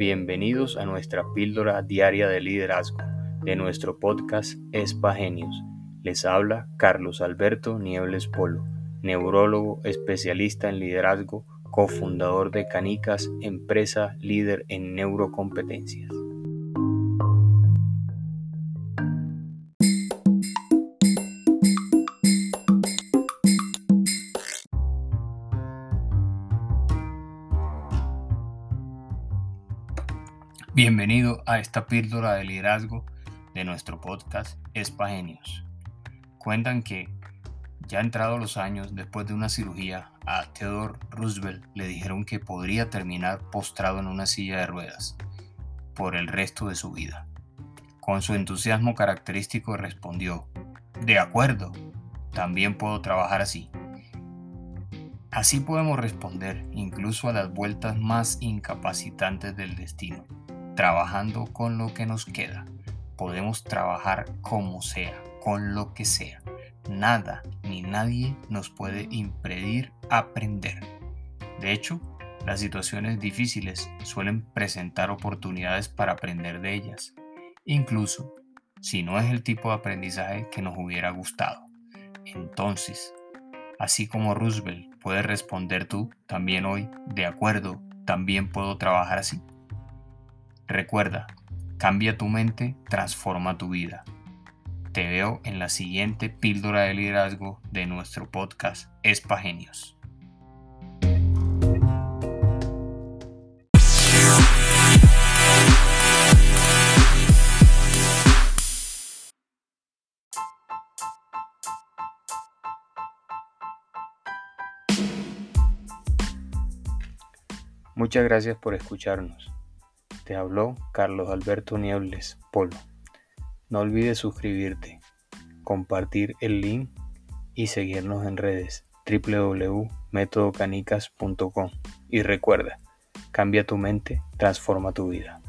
Bienvenidos a nuestra píldora diaria de liderazgo de nuestro podcast Espa Genios. Les habla Carlos Alberto Niebles Polo, neurólogo especialista en liderazgo, cofundador de Canicas, empresa líder en neurocompetencias. Bienvenido a esta píldora de liderazgo de nuestro podcast Espagenios. Cuentan que ya entrado los años después de una cirugía, a Theodore Roosevelt le dijeron que podría terminar postrado en una silla de ruedas por el resto de su vida. Con su entusiasmo característico respondió, de acuerdo, también puedo trabajar así. Así podemos responder incluso a las vueltas más incapacitantes del destino trabajando con lo que nos queda. Podemos trabajar como sea, con lo que sea. Nada ni nadie nos puede impedir aprender. De hecho, las situaciones difíciles suelen presentar oportunidades para aprender de ellas, incluso si no es el tipo de aprendizaje que nos hubiera gustado. Entonces, así como Roosevelt puede responder tú también hoy, de acuerdo, también puedo trabajar así. Recuerda, cambia tu mente, transforma tu vida. Te veo en la siguiente píldora de liderazgo de nuestro podcast Espagenios. Muchas gracias por escucharnos. Te habló Carlos Alberto Niebles Polo. No olvides suscribirte, compartir el link y seguirnos en redes www.metodocanicas.com. Y recuerda, cambia tu mente, transforma tu vida.